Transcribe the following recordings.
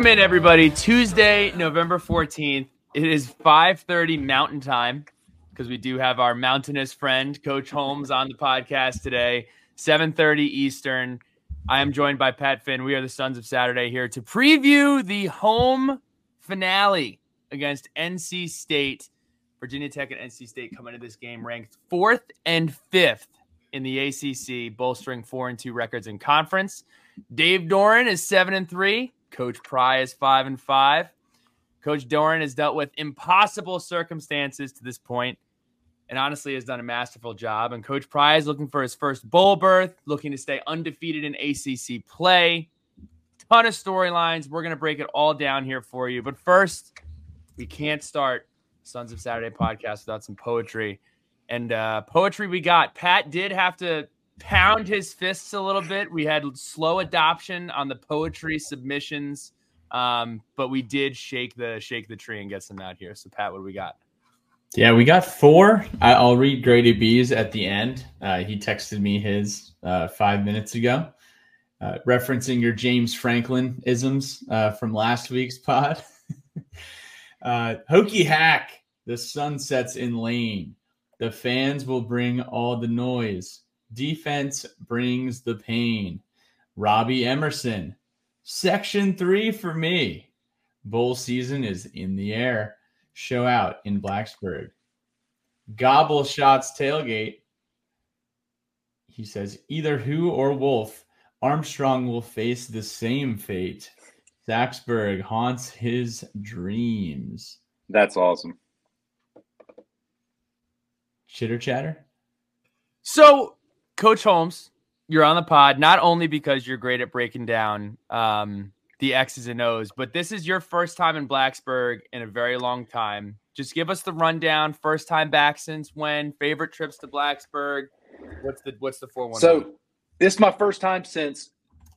Welcome in everybody. Tuesday, November 14th. It is 5:30 Mountain Time because we do have our mountainous friend Coach Holmes on the podcast today. 7:30 Eastern. I am joined by Pat Finn. We are the Sons of Saturday here to preview the home finale against NC State. Virginia Tech and NC State come into this game ranked fourth and fifth in the ACC, bolstering four and two records in conference. Dave Doeren is seven and three. Coach Pry is five and five. Coach Doeren has dealt with impossible circumstances to this point and honestly has done a masterful job. And Coach Pry is looking for his first bowl berth, looking to stay undefeated in ACC play. Ton of storylines. We're going to break it all down here for you. But first, we can't start Sons of Saturday podcast without some poetry. And uh, poetry we got. Pat did have to pound his fists a little bit. We had slow adoption on the poetry submissions, um, but we did shake the shake the tree and get some out here. So Pat, what do we got? Yeah, we got four. I, I'll read Grady B's at the end. Uh, he texted me his uh, five minutes ago, uh, referencing your James Franklin isms uh, from last week's pod. uh, Hokie hack. The sun sets in lane. The fans will bring all the noise. Defense brings the pain. Robbie Emerson. Section three for me. Bowl season is in the air. Show out in Blacksburg. Gobble shots tailgate. He says either who or Wolf, Armstrong will face the same fate. Saxburg haunts his dreams. That's awesome. Chitter chatter. So, Coach Holmes, you're on the pod not only because you're great at breaking down um, the X's and O's, but this is your first time in Blacksburg in a very long time. Just give us the rundown. First time back since when? Favorite trips to Blacksburg? What's the what's the four one? So this is my first time since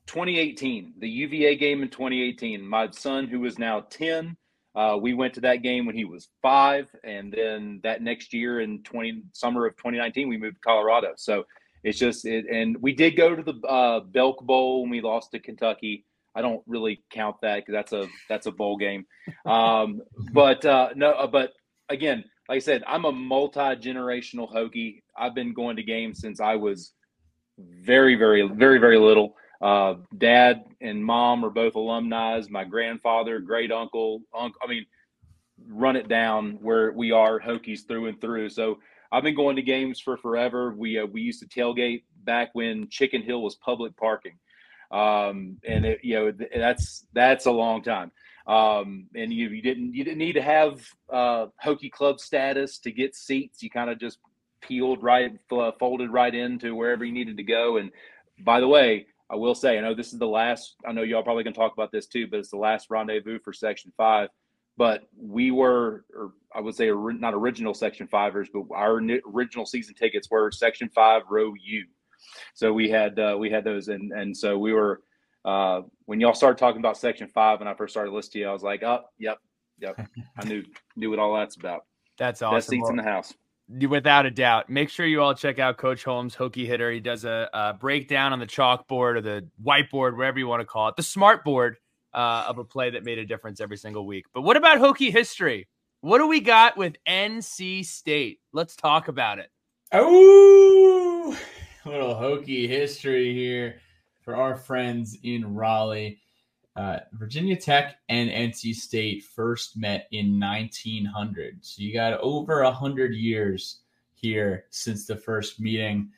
2018, the UVA game in 2018. My son, who is now 10, uh, we went to that game when he was five, and then that next year in 20 summer of 2019, we moved to Colorado. So it's just it, and we did go to the uh, Belk Bowl when we lost to Kentucky. I don't really count that because that's a that's a bowl game. Um, but uh, no, uh, but again, like I said, I'm a multi generational Hokie. I've been going to games since I was very, very, very, very little. Uh, dad and mom are both alumni. My grandfather, great uncle, uncle. I mean, run it down where we are Hokies through and through. So I've been going to games for forever. We uh, we used to tailgate back when Chicken Hill was public parking, um, and it, you know that's that's a long time. Um, and you, you didn't you didn't need to have uh, Hokie Club status to get seats. You kind of just peeled right, folded right into wherever you needed to go. And by the way, I will say, I know this is the last. I know y'all probably gonna talk about this too, but it's the last rendezvous for Section Five. But we were, or I would say, not original Section Fivers, but our original season tickets were Section Five, Row U. So we had uh, we had those, and and so we were. Uh, when y'all started talking about Section Five, when I first started listening to you, I was like, "Oh, yep, yep." I knew knew what all that's about. That's Best awesome. seats in the house. Without a doubt. Make sure you all check out Coach Holmes, Hokie Hitter. He does a, a breakdown on the chalkboard or the whiteboard, wherever you want to call it, the smart board uh, of a play that made a difference every single week. But what about Hokie history? What do we got with NC State? Let's talk about it. Oh, little Hokie history here for our friends in Raleigh. Uh, Virginia Tech and NC State first met in 1900. So you got over 100 years here since the first meeting.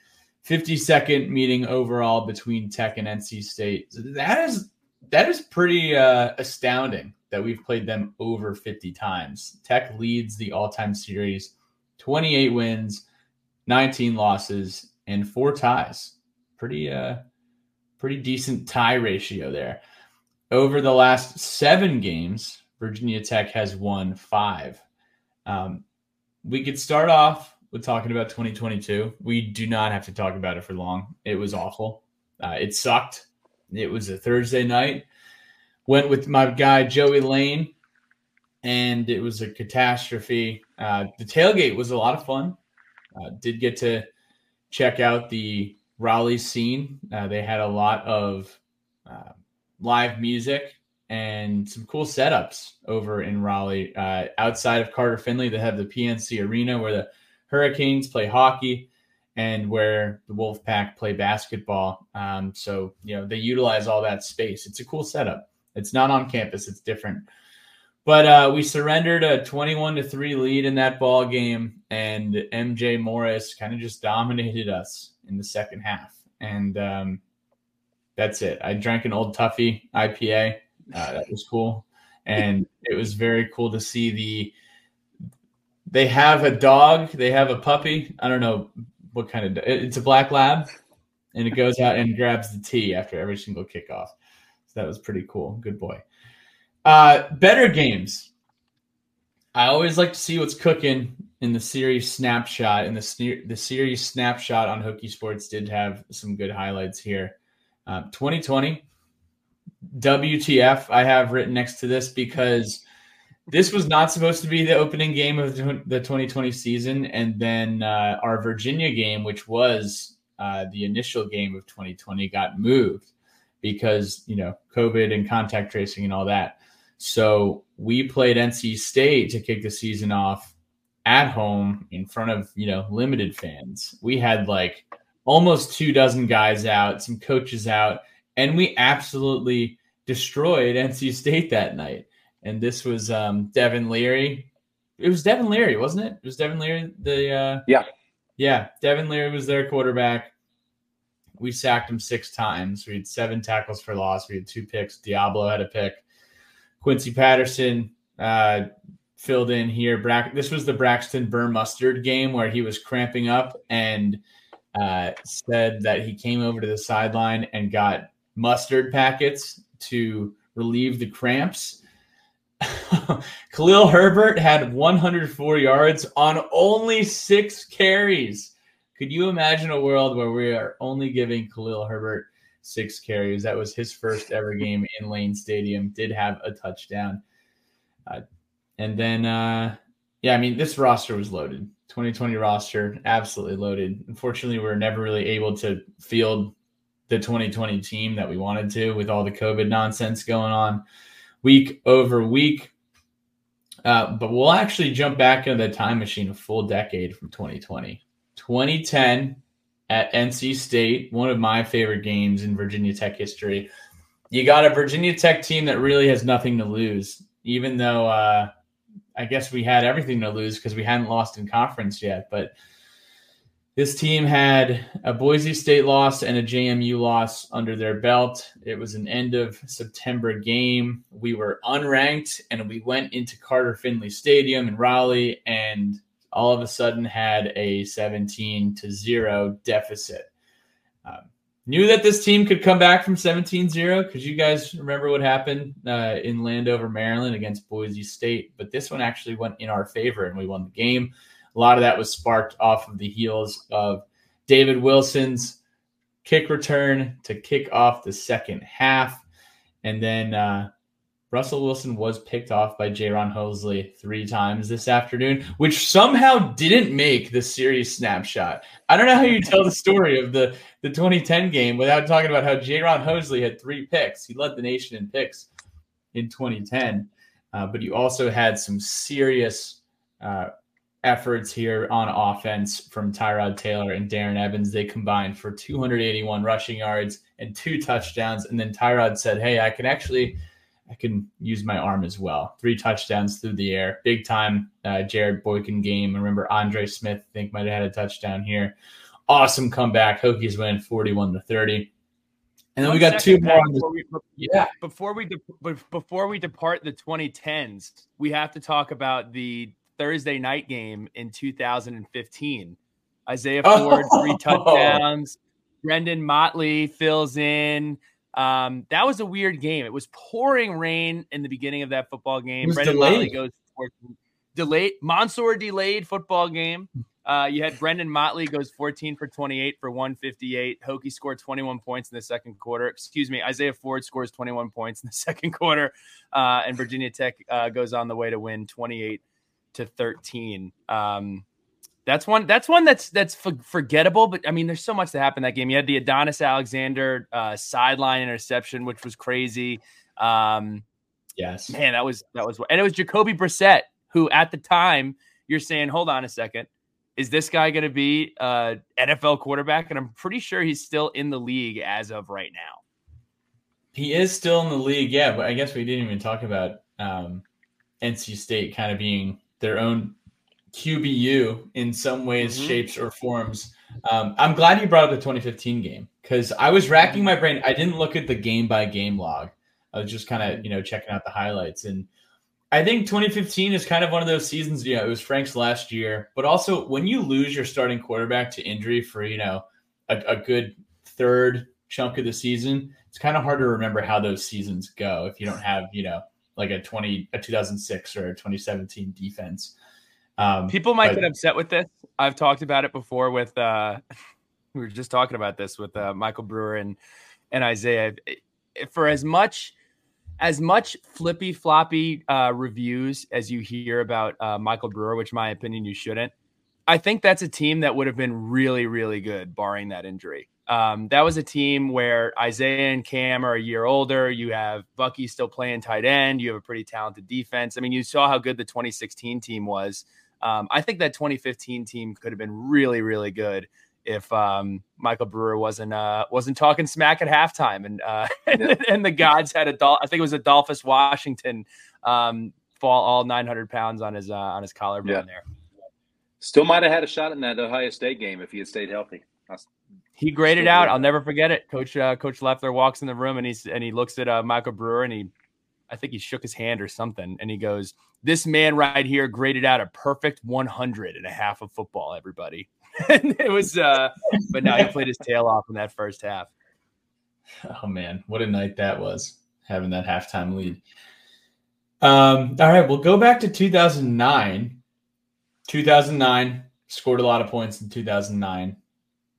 52nd meeting overall between Tech and NC State. That is that is pretty uh, astounding that we've played them over 50 times. Tech leads the all-time series, 28 wins, 19 losses, and four ties. Pretty uh pretty decent tie ratio there. Over the last seven games, Virginia Tech has won five. Um, we could start off with talking about 2022. We do not have to talk about it for long. It was awful. Uh, it sucked. It was a Thursday night. Went with my guy Joey Lane, and it was a catastrophe. Uh, the tailgate was a lot of fun. Uh, did get to check out the Raleigh scene. Uh, they had a lot of uh, live music and some cool setups over in Raleigh. Uh, outside of Carter Finley, they have the PNC Arena where the Hurricanes play hockey and where the Wolfpack play basketball. Um, so, you know, they utilize all that space. It's a cool setup. It's not on campus, it's different. But uh, we surrendered a 21 to 3 lead in that ball game, and MJ Morris kind of just dominated us in the second half. And um, that's it. I drank an old Tuffy IPA. Uh, that was cool. And it was very cool to see the. They have a dog. They have a puppy. I don't know what kind of. It's a black lab, and it goes out and grabs the tee after every single kickoff. That was pretty cool. Good boy. Uh, better games. I always like to see what's cooking in the series snapshot. And the the series snapshot on Hokie Sports did have some good highlights here. Uh, 2020 WTF I have written next to this because this was not supposed to be the opening game of the 2020 season, and then uh, our Virginia game, which was uh, the initial game of 2020, got moved because you know COVID and contact tracing and all that. So we played NC State to kick the season off at home in front of you know limited fans. We had like almost two dozen guys out, some coaches out, and we absolutely destroyed NC State that night. And this was um, Devin Leary. It was Devin Leary, wasn't it? It was Devin Leary. The uh, yeah, yeah. Devin Leary was their quarterback. We sacked him six times. We had seven tackles for loss. We had two picks. Deablo had a pick. Quincy Patterson uh, filled in here. Bra- this was the Braxton Burmeister game where he was cramping up and uh, said that he came over to the sideline and got mustard packets to relieve the cramps. Khalil Herbert had 104 yards on only six carries. Could you imagine a world where we are only giving Khalil Herbert six carries? That was his first ever game in Lane Stadium. Did have a touchdown. Uh, and then, uh, yeah, I mean, this roster was loaded. 2020 roster, absolutely loaded. Unfortunately, we are never really able to field the 2020 team that we wanted to with all the COVID nonsense going on week over week. Uh, but we'll actually jump back into the time machine a full decade from 2020. 2010 at NC State, one of my favorite games in Virginia Tech history. You got a Virginia Tech team that really has nothing to lose, even though uh, I guess we had everything to lose because we hadn't lost in conference yet. But this team had a Boise State loss and a JMU loss under their belt. It was an end of September game. We were unranked and we went into Carter Finley Stadium in Raleigh and all of a sudden had a 17 to 0 deficit. Um, knew that this team could come back from 17 0 because you guys remember what happened uh, in Landover, Maryland against Boise State. But this one actually went in our favor and we won the game. A lot of that was sparked off of the heels of David Wilson's kick return to kick off the second half. And then uh, Russell Wilson was picked off by Jayron Hosley three times this afternoon, which somehow didn't make the series snapshot. I don't know how you tell the story of the, the 2010 game without talking about how Jayron Hosley had three picks. He led the nation in picks in 2010, uh, but you also had some serious uh, efforts here on offense from Tyrod Taylor and Darren Evans. They combined for 281 rushing yards and two touchdowns. And then Tyrod said, Hey, I can actually – I can use my arm as well. Three touchdowns through the air, big time uh, Jarrett Boykin game. I remember Andre Smith, I think, might have had a touchdown here. Awesome comeback. Hokies win 41 to 30. And then One we got two more. Pat, On this. before we, Yeah. before we de- before we depart the 2010s, we have to talk about the Thursday night game in 2015. Isaiah Oh. Ford three touchdowns. Brenden Motley fills in. Um, that was a weird game. It was pouring rain in the beginning of that football game. Brenden Motley goes delayed Mansour delayed football game. Uh, you had Brenden Motley goes 14 for 28 for 158. Hokie scored 21 points in the second quarter. Excuse me, Isaiah Ford scores 21 points in the second quarter, uh, and Virginia Tech uh, goes on the way to win 28 to 13. Um, that's one. That's one that's that's for, forgettable. But I mean, there's so much that happened that game. You had the Adonis Alexander uh, sideline interception, which was crazy. Um, Yes. Man, that was that was and it was Jacoby Brissett, who at the time you're saying, hold on a second, is this guy going to be uh NFL quarterback? And I'm pretty sure he's still in the league as of right now. He is still in the league, yeah. But I guess we didn't even talk about um, NC State kind of being their own QBU in some ways, Mhm. shapes, or forms. Um, I'm glad you brought up the 2015 game because I was racking my brain. I didn't look at the game by game log. I was just kind of you know checking out the highlights, and I think 2015 is kind of one of those seasons. You know, it was Frank's last year, but also when you lose your starting quarterback to injury for you know a, a good third chunk of the season, it's kind of hard to remember how those seasons go if you don't have you know like a 20 a 2006 or a 2017 defense. Um, People might but- get upset with this. I've talked about it before with uh we were just talking about this with uh, Michael Brewer and and Isaiah. For as much as much flippy floppy uh, reviews as you hear about uh, Michael Brewer, which my opinion you shouldn't. I think that's a team that would have been really, really good, barring that injury. Um, that was a team where Isaiah and Cam are a year older. You have Bucky still playing tight end. You have a pretty talented defense. I mean, you saw how good the 2016 team was. Um, I think that 2015 team could have been really, really good if um, Michael Brewer wasn't uh, wasn't talking smack at halftime, and uh, and, the gods had a I think it was Adolphus Washington um, fall all 900 pounds on his uh, on his collarbone Yeah. there. Still might have had a shot in that Ohio State game if he had stayed healthy. I- He graded out. I'll never forget it. Coach uh, Coach Loeffler walks in the room and he's and he looks at uh, Michael Brewer and he, I think he shook his hand or something, and he goes, "This man right here graded out a perfect 100 and a half of football. Everybody." and it was, uh, but now he played his tail off in that first half. Oh man, what a night that was having that halftime lead. Um, all right, we'll go back to 2009. 2009 scored a lot of points in 2009.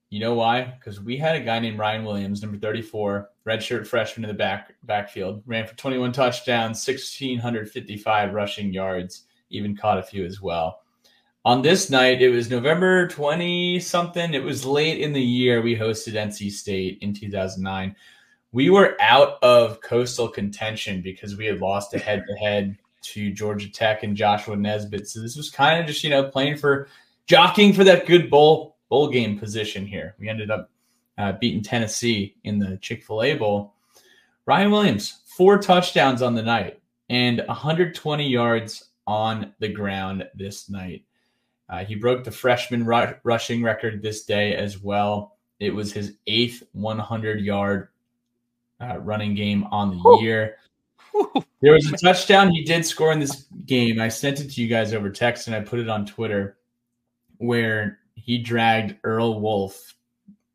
You know why? Because we had a guy named Ryan Williams, number 34, redshirt freshman in the back backfield, ran for 21 touchdowns, 1655 rushing yards, even caught a few as well. On this night, it was November 20 something. It was late in the year. We hosted NC State in 2009. We were out of coastal contention because we had lost a head to head to Georgia Tech and Joshua Nesbitt. So this was kind of just, you know, playing for jockeying for that good bowl bowl game position here. We ended up uh, beating Tennessee in the Chick fil A Bowl. Ryan Williams, four touchdowns on the night and 120 yards on the ground this night. Uh, he broke the freshman ru- rushing record this day as well. It was his eighth 100 yard uh, running game on the Whew. year. There was a touchdown he did score in this game. I sent it to you guys over text and I put it on Twitter where he dragged Earl Wolff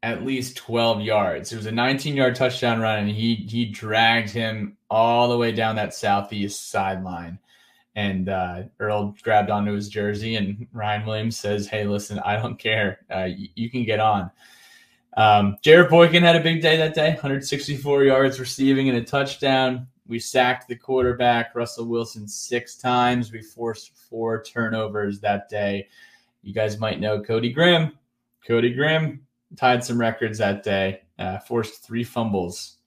at least 12 yards. It was a 19 yard touchdown run and he he dragged him all the way down that southeast sideline. And uh, Earl grabbed onto his jersey, and Ryan Williams says, "Hey, listen, I don't care. Uh, y- you can get on." Um, Jarrett Boykin had a big day that day, 164 yards receiving and a touchdown. We sacked the quarterback, Russell Wilson, six times. We forced four turnovers that day. You guys might know Cody Grimm. Cody Grimm tied some records that day, uh, forced three fumbles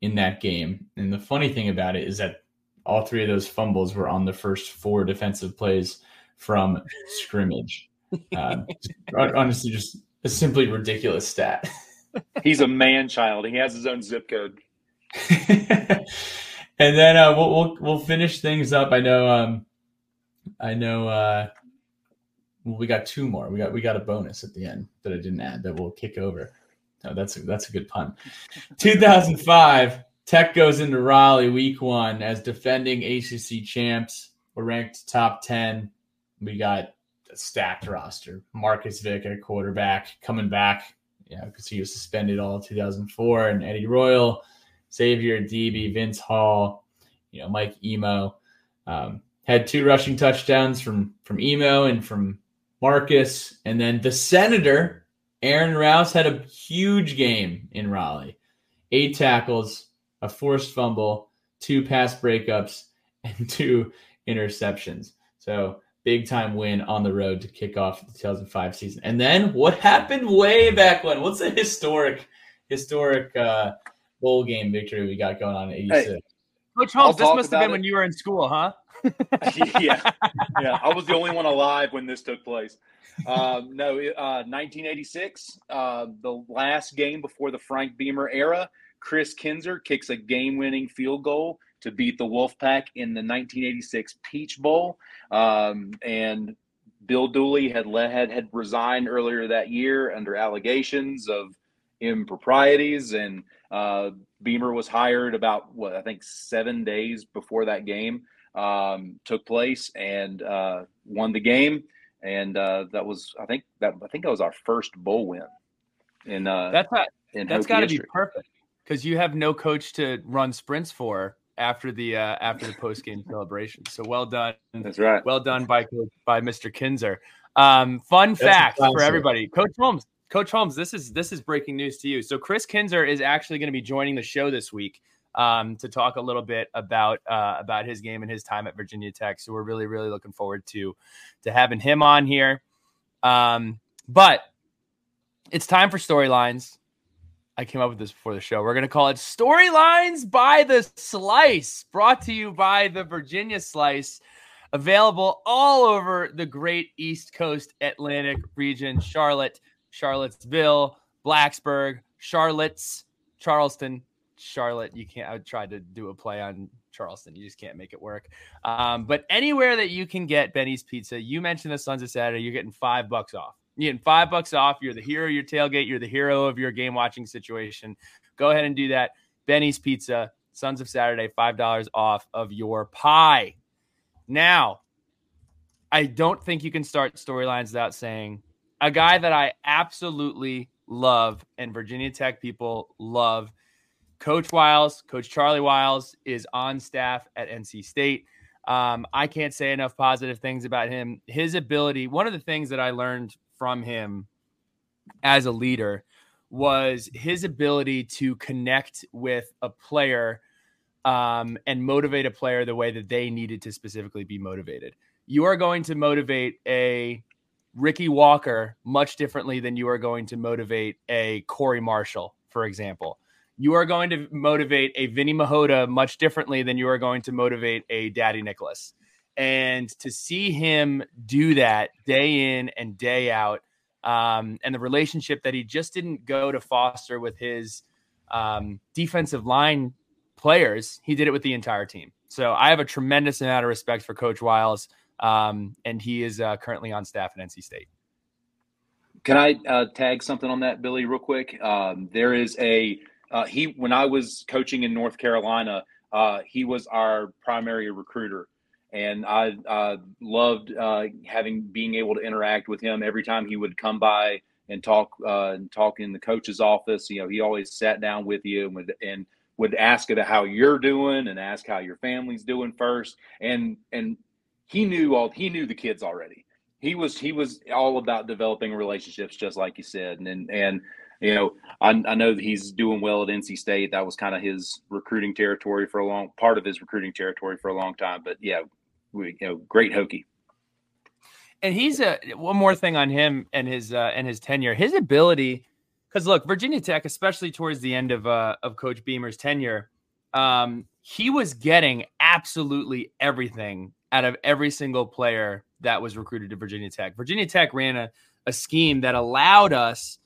in that game. And the funny thing about it is that all three of those fumbles were on the first four defensive plays from scrimmage. Uh, honestly, just a simply ridiculous stat. He's a man child. He has his own zip code. and then uh, we'll, we'll we'll finish things up. I know. Um, I know. Uh, we got two more. We got we got a bonus at the end that I didn't add that we'll kick over. Oh, that's a, that's a good pun. 2005, Tech goes into Raleigh week one as defending ACC champs. We're ranked top 10. We got a stacked roster. Marcus Vick at quarterback coming back, yeah, because he was suspended all of 2004, and Eddie Royal, Xavier Adibi, Vince Hall, you know, Mike Imoh. Um, had two rushing touchdowns from from Imoh and from Marcus, and then the Senator Aaron Rouse had a huge game in Raleigh. Eight tackles, a forced fumble, two pass breakups, and two interceptions. So big time win on the road to kick off the 2005 season. And then what happened way back when? What's a historic, historic uh, bowl game victory we got going on in 86? Hey, Coach Holmes, this must have been it. when you were in school, huh? yeah, yeah. I was the only one alive when this took place. Um, no, uh, 1986, uh, the last game before the Frank Beamer era. Chris Kinzer kicks a game-winning field goal to beat the Wolfpack in the 1986 Peach Bowl, um, and Bill Dooley had le- had had resigned earlier that year under allegations of improprieties, and uh, Beamer was hired about what I think seven days before that game um, took place and uh, won the game. And uh, that was, I think that I think that was our first bowl win. In uh, That's not, in that's Hokie got to be perfect because you have no coach to run sprints for after the uh, after the post game celebration. So well done, That's right. well done by by Mr. Kinzer. Um, fun That's fact for everybody, Coach Holmes. Coach Holmes, this is this is breaking news to you. So Chris Kinzer is actually going to be joining the show this week um, to talk a little bit about uh, about his game and his time at Virginia Tech. So we're really really looking forward to to having him on here. Um, but it's time for storylines. I came up with this before the show. We're going to call it Storylines by the Slice, brought to you by the Virginia Slice, available all over the great East Coast Atlantic region Charlotte, Charlottesville, Blacksburg, Charlotte's, Charleston, Charlotte. You can't, I tried to do a play on Charleston. You just can't make it work. Um, but anywhere that you can get Benny's Pizza, you mentioned the Sons of Saturday, you're getting five bucks off. You're getting five bucks off. You're the hero of your tailgate. You're the hero of your game watching situation. Go ahead and do that. Benny's Pizza, Sons of Saturday, $5 off of your pie. Now, I don't think you can start storylines without saying a guy that I absolutely love and Virginia Tech people love. Coach Wiles, Coach Charlie Wiles is on staff at NC State. Um, I can't say enough positive things about him. His ability, one of the things that I learned from him as a leader was his ability to connect with a player um, and motivate a player the way that they needed to specifically be motivated. You are going to motivate a Ricky Walker much differently than you are going to motivate a Corey Marshall, for example. You are going to motivate a Vinny Mihota much differently than you are going to motivate a Dadi Nicolas. And to see him do that day in and day out, um, and the relationship that he just didn't go to foster with his um, defensive line players, he did it with the entire team. So I have a tremendous amount of respect for Coach Wiles, um, and he is uh, currently on staff at NC State. Can I uh, tag something on that, Billy, real quick? Um, there is a uh, he when I was coaching in North Carolina, uh, he was our primary recruiter, and I uh, loved having being able to interact with him every time he would come by and talk uh, and talk in the coach's office. You know, he always sat down with you and would and would ask about how you're doing and ask how your family's doing first, and and he knew all he knew the kids already. He was he was all about developing relationships, just like you said, and and, and you know I, I know that he's doing well at NC State. That was kind of his recruiting territory for a long part of his recruiting territory for a long time. But yeah, we, you know, great Hokie. And he's a one more thing on him and his uh, and his tenure, his ability. Because look, Virginia Tech, especially towards the end of uh, of Coach Beamer's tenure, um, he was getting absolutely everything out of every single player that was recruited to Virginia Tech. Virginia Tech ran a, a scheme that allowed us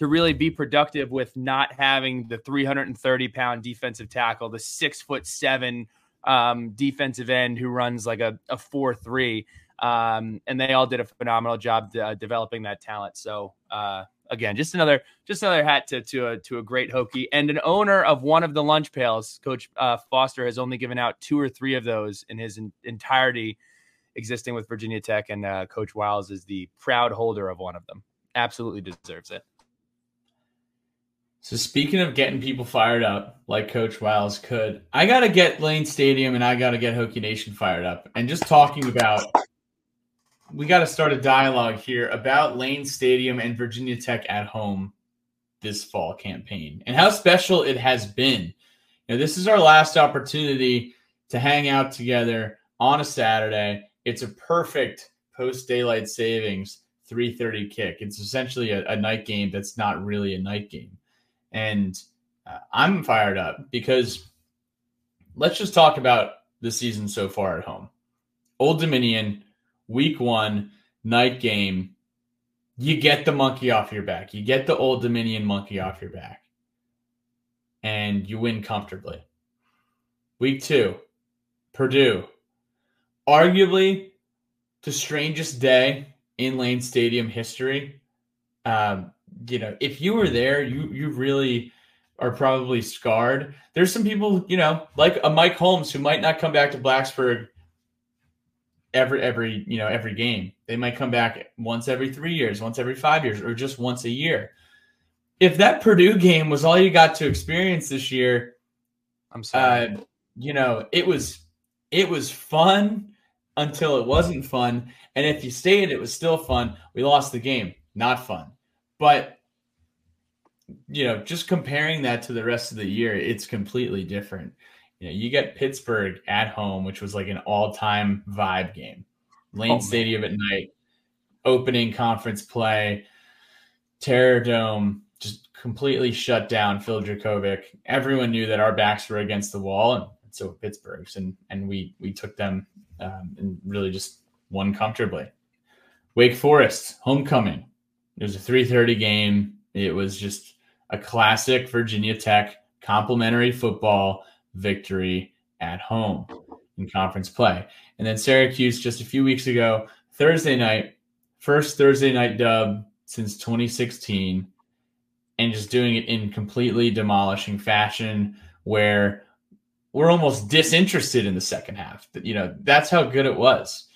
to really be productive with not having the 330 pound defensive tackle, the six foot seven um, defensive end who runs like a, a 4 3. Um, and they all did a phenomenal job uh, developing that talent. So, uh, again, just another just another hat to to a, to a great Hokie and an owner of one of the lunch pails. Coach uh, Foster has only given out two or three of those in his in, entirety existing with Virginia Tech, and uh, Coach Wiles is the proud holder of one of them. Absolutely deserves it. So speaking of getting people fired up, like Coach Wiles could, I got to get Lane Stadium and I got to get Hokie Nation fired up. And just talking about, we got to start a dialogue here about Lane Stadium and Virginia Tech at home this fall campaign and how special it has been. You know, this is our last opportunity to hang out together on a Saturday. It's a perfect post daylight savings 3:30 kick. It's essentially a, a night game that's not really a night game. And uh, I'm fired up because let's just talk about the season so far at home. Old Dominion, week one, night game. You get the monkey off your back. You get the Old Dominion monkey off your back. And you win comfortably. Week two, Purdue. Arguably the strangest day in Lane Stadium history. Um, you know, if you were there, you you really are probably scarred. There's some people, you know, like a Mike Holmes who might not come back to Blacksburg every every you know every game. They might come back once every three years, once every five years, or just once a year. If that Purdue game was all you got to experience this year, I'm sorry. uh, you know, it was it was fun until it wasn't fun, and if you stayed, it was still fun. We lost the game, not fun. But you know, just comparing that to the rest of the year, it's completely different. You know, you get Pittsburgh at home, which was like an all-time vibe game. Lane Oh. Stadium at night, opening conference play, Terror Dome, just completely shut down. Phil Jurkovec. Everyone knew that our backs were against the wall, and so were Pittsburgh's, and and we we took them um, and really just won comfortably. Wake Forest homecoming. It was a 3:30 game. It was just a classic Virginia Tech complimentary football victory at home in conference play. And then Syracuse just a few weeks ago, Thursday night, first Thursday night dub since 2016, and just doing it in completely demolishing fashion where we're almost disinterested in the second half. You know, that's how good it was.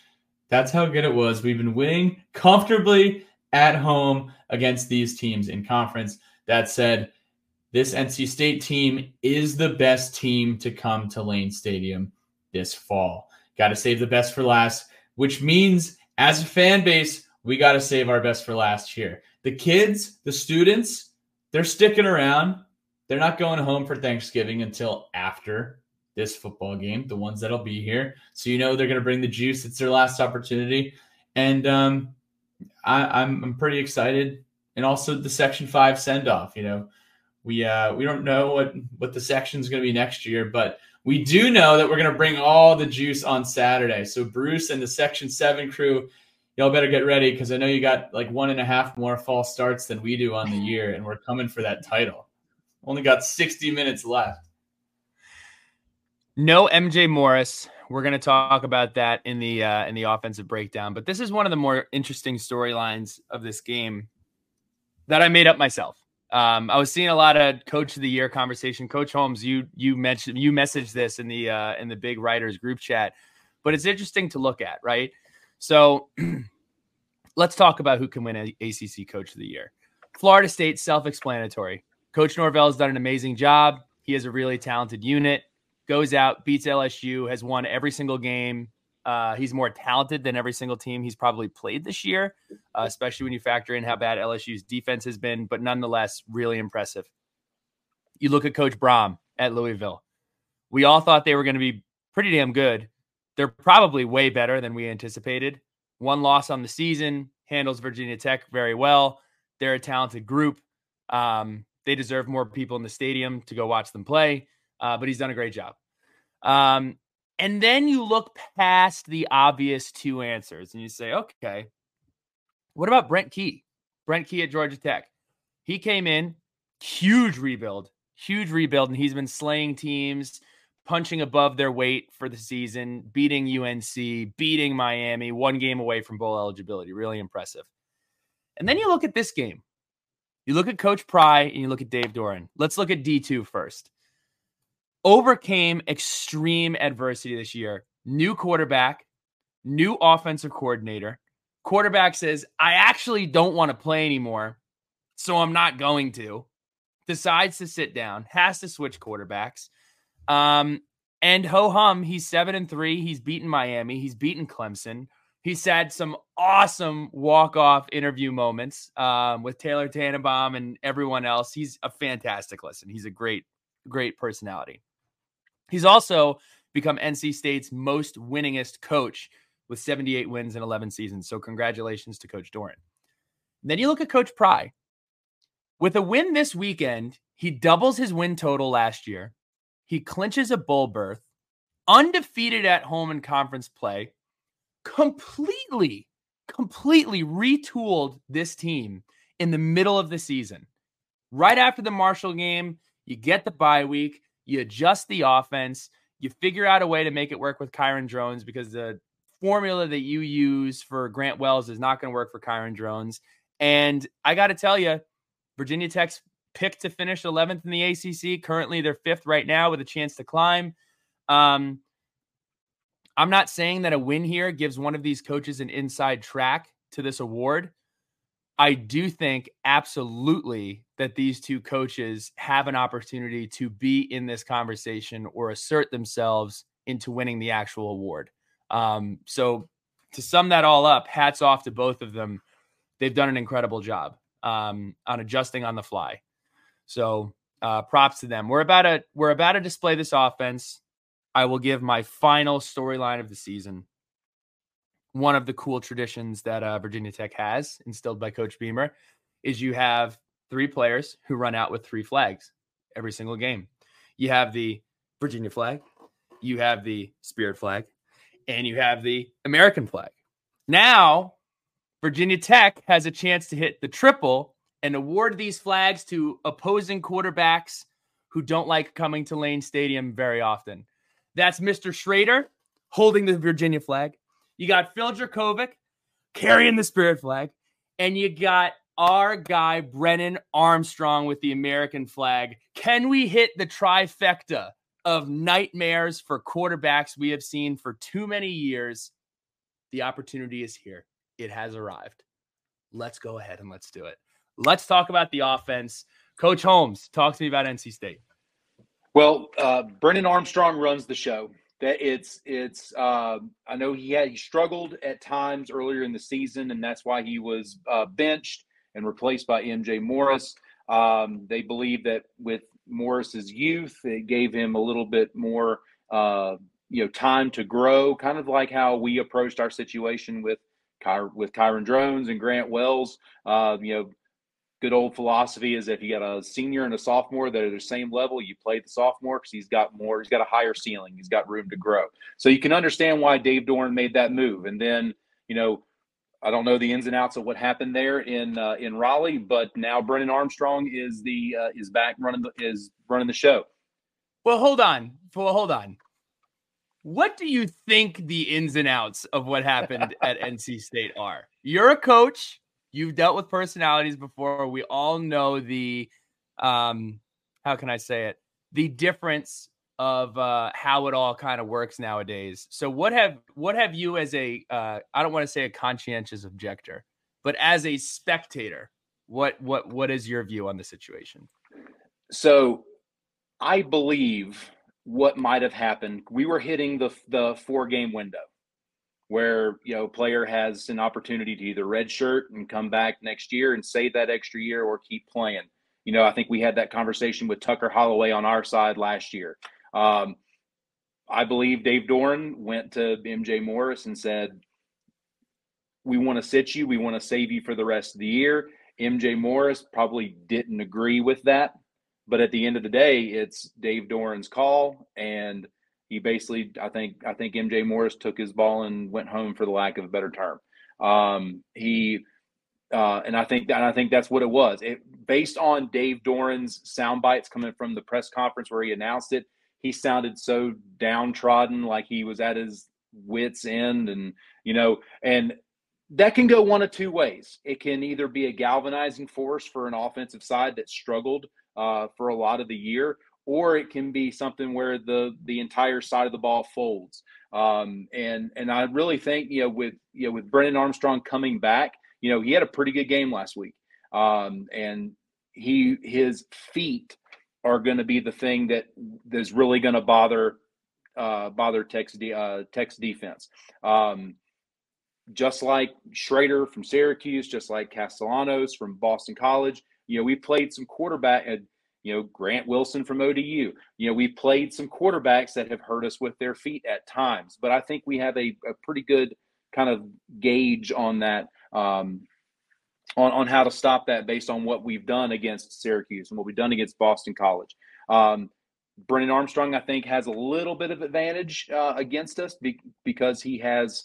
That's how good it was. We've been winning comfortably at home against these teams in conference. That said, this NC State team is the best team to come to Lane Stadium this fall. Got to save the best for last, which means as a fan base, we got to save our best for last here. The kids, the students, they're sticking around. They're not going home for Thanksgiving until after this football game, the ones that'll be here. So you know they're going to bring the juice. It's their last opportunity. And um, I, I'm, I'm pretty excited. And also the Section 5 send off. You know, we uh, we don't know what, what the section is going to be next year, but we do know that we're going to bring all the juice on Saturday. So Bruce and the Section 7 crew, y'all better get ready because I know you got like one and a half more false starts than we do on the year, and we're coming for that title. Only got 60 minutes left. No MJ Morris. We're going to talk about that in the uh, in the offensive breakdown. But this is one of the more interesting storylines of this game that I made up myself. Um, I was seeing a lot of Coach of the Year conversation. Coach Holmes, you you mentioned you messaged this in the uh, in the big writers group chat, but it's interesting to look at, right? So let's talk about who can win a ACC Coach of the Year. Florida State, self-explanatory. Coach Norvell has done an amazing job. He has a really talented unit goes out, beats LSU, has won every single game. Uh, he's more talented than every single team he's probably played this year, uh, especially when you factor in how bad LSU's defense has been, but nonetheless, really impressive. You look at Coach Brohm at Louisville. We all thought they were going to be pretty damn good. They're probably way better than we anticipated. One loss on the season, handles Virginia Tech very well. They're a talented group. Um, they deserve more people in the stadium to go watch them play uh, but he's done a great job. Um, and then you look past the obvious two answers and you say, okay, what about Brent Key? Brent Key at Georgia Tech. He came in, huge rebuild, huge rebuild, and he's been slaying teams, punching above their weight for the season, beating UNC, beating Miami, one game away from bowl eligibility. Really impressive. And then you look at this game. You look at Coach Pry and you look at Dave Doeren. Let's look at D2 first. Overcame extreme adversity this year. New quarterback, new offensive coordinator. Quarterback says, I actually don't want to play anymore, so I'm not going to. Decides to sit down, has to switch quarterbacks. Um, and ho hum, he's seven and three. He's beaten Miami. He's beaten Clemson. He's had some awesome walk off interview moments um, with Taylor Tannebaum and everyone else. He's a fantastic listen. He's a great, great personality. He's also become NC State's most winningest coach with 78 wins in 11 seasons. So, congratulations to Coach Doeren. Then you look at Coach Pry. With a win this weekend, he doubles his win total last year. He clinches a bowl berth, undefeated at home in conference play, completely, completely retooled this team in the middle of the season. Right after the Marshall game, you get the bye week, you adjust the offense, you figure out a way to make it work with Kyron Drones because the formula that you use for Grant Wells is not going to work for Kyron Drones. And I got to tell you, Virginia Tech's picked to finish 11th in the ACC. Currently, they're fifth right now with a chance to climb. Um, I'm not saying that a win here gives one of these coaches an inside track to this award. I do think absolutely that these two coaches have an opportunity to be in this conversation or assert themselves into winning the actual award. Um, so, to sum that all up, hats off to both of them. They've done an incredible job um, on adjusting on the fly. So, uh, props to them. We're about to we're about to display this offense. I will give my final storyline of the season. One of the cool traditions that uh, Virginia Tech has, instilled by Coach Beamer, is you have three players who run out with three flags every single game. You have the Virginia flag, you have the Spirit flag, and you have the American flag. Now, Virginia Tech has a chance to hit the triple and award these flags to opposing quarterbacks who don't like coming to Lane Stadium very often. That's Mr. Schrader holding the Virginia flag. You got Phil Jurkovec carrying the Spirit flag. And you got our guy, Brennan Armstrong, with the American flag. Can we hit the trifecta of nightmares for quarterbacks we have seen for too many years? The opportunity is here. It has arrived. Let's go ahead and let's do it. Let's talk about the offense. Coach Holmes, talk to me about NC State. Well, uh, Brennan Armstrong runs the show. That it's it's. Uh, I know he had he struggled at times earlier in the season, and that's why he was uh, benched and replaced by MJ Morris. Um, they believe that with Morris's youth, it gave him a little bit more, uh, you know, time to grow. Kind of like how we approached our situation with Ky- with Kyron Drones and Grant Wells. Uh, you know, good old philosophy is if you got a senior and a sophomore that are the same level, you play the sophomore because he's got more, he's got a higher ceiling, he's got room to grow. So you can understand why Dave Doeren made that move. And then, you know, I don't know the ins and outs of what happened there in uh, in Raleigh, but now Brennan Armstrong is the uh, is back running the, is running the show. Well, hold on. Well, hold on. What do you think the ins and outs of what happened at NC State are? You're a coach. You've dealt with personalities before. We all know the um how can I say it? The difference of uh how it all kind of works nowadays. So what have what have you as a uh I don't want to say a conscientious objector, but as a spectator, what what what is your view on the situation? So I believe what might have happened. We were hitting the the four game window where you know player has an opportunity to either redshirt and come back next year and save that extra year or keep playing. You know, I think we had that conversation with Tucker Holloway on our side last year. Um, I believe Dave Doeren went to MJ Morris and said, "We want to sit you. We want to save you for the rest of the year." MJ Morris probably didn't agree with that, but at the end of the day, it's Dave Doeren's call, and he basically, I think, I think MJ Morris took his ball and went home for the lack of a better term. Um, he, uh, and I think, and I think that's what it was. It based on Dave Doeren's sound bites coming from the press conference where he announced it. he sounded so downtrodden, like he was at his wits end, and you know, and that can go one of two ways. It can either be a galvanizing force for an offensive side that struggled uh, for a lot of the year, or it can be something where the the entire side of the ball folds. Um, and and I really think you know with you know with Brennan Armstrong coming back, you know he had a pretty good game last week, um, and he his feet are going to be the thing that is really going to bother uh, bother Tech's de- uh, defense. Um, just like Shrader from Syracuse, just like Castellanos from Boston College, you know we played some quarterback. Uh, you know, Grant Wilson from ODU. You know, we played some quarterbacks that have hurt us with their feet at times, but I think we have a, a pretty good kind of gauge on that, um, on, on how to stop that based on what we've done against Syracuse and what we've done against Boston College. Um, Brennan Armstrong, I think, has a little bit of advantage uh, against us be- because he has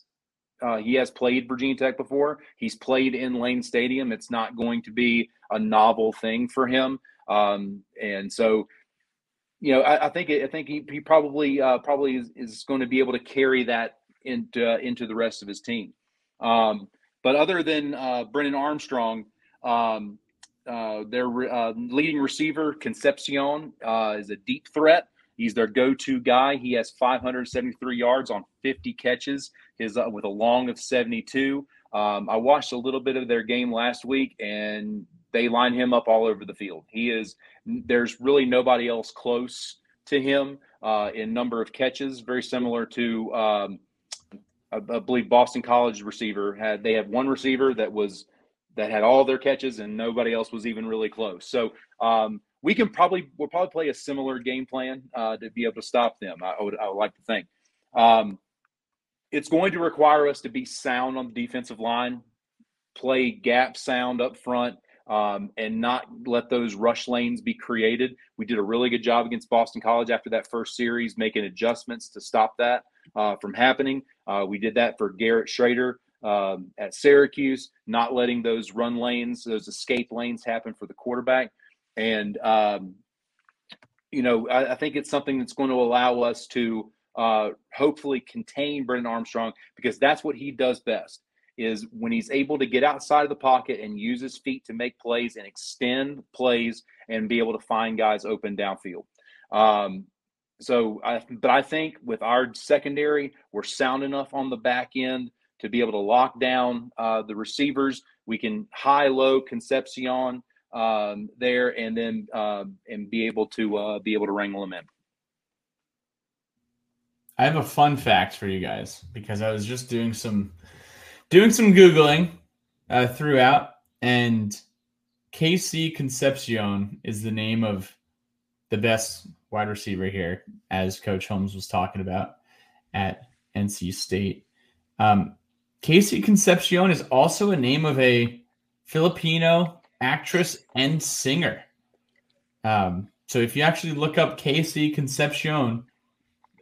uh, he has played Virginia Tech before. He's played in Lane Stadium. It's not going to be a novel thing for him. Um, and so, you know, I, I think I think he, he probably uh, probably is, is, going to be able to carry that into uh, into the rest of his team. Um, but other than uh, Brennan Armstrong, um, uh, their uh, leading receiver Concepcion is a deep threat. He's their go-to guy. He has 573 yards on 50 catches. His uh, with a long of 72. Um, I watched a little bit of their game last week, and they line him up all over the field. He is there's really nobody else close to him uh, in number of catches. Very similar to um, I, I, believe Boston College receiver had they had one receiver that was that had all their catches and nobody else was even really close. So um, we can probably we'll probably play a similar game plan uh, to be able to stop them. I, would I would like to think. Um, it's going to require us to be sound on the defensive line, play gap sound up front, um, and not let those rush lanes be created. We did a really good job against Boston College after that first series, making adjustments to stop that uh, from happening. Uh, we did that for Garrett Shrader um, at Syracuse, not letting those run lanes, those escape lanes happen for the quarterback. And, um, you know, I, I, think it's something that's going to allow us to uh, hopefully contain Brennan Armstrong because that's what he does best is when he's able to get outside of the pocket and use his feet to make plays and extend plays and be able to find guys open downfield. Um, so, I, but I think with our secondary, we're sound enough on the back end to be able to lock down uh, the receivers. We can high low Concepcion um, there, and then um, and be able to uh, be able to wrangle them in. I have a fun fact for you guys because I was just doing some doing some googling uh, throughout, and KC Concepcion is the name of the best wide receiver here, as Coach Holmes was talking about at NC State. Um, KC Concepcion is also a name of a Filipino actress and singer. Um, so if you actually look up KC Concepcion,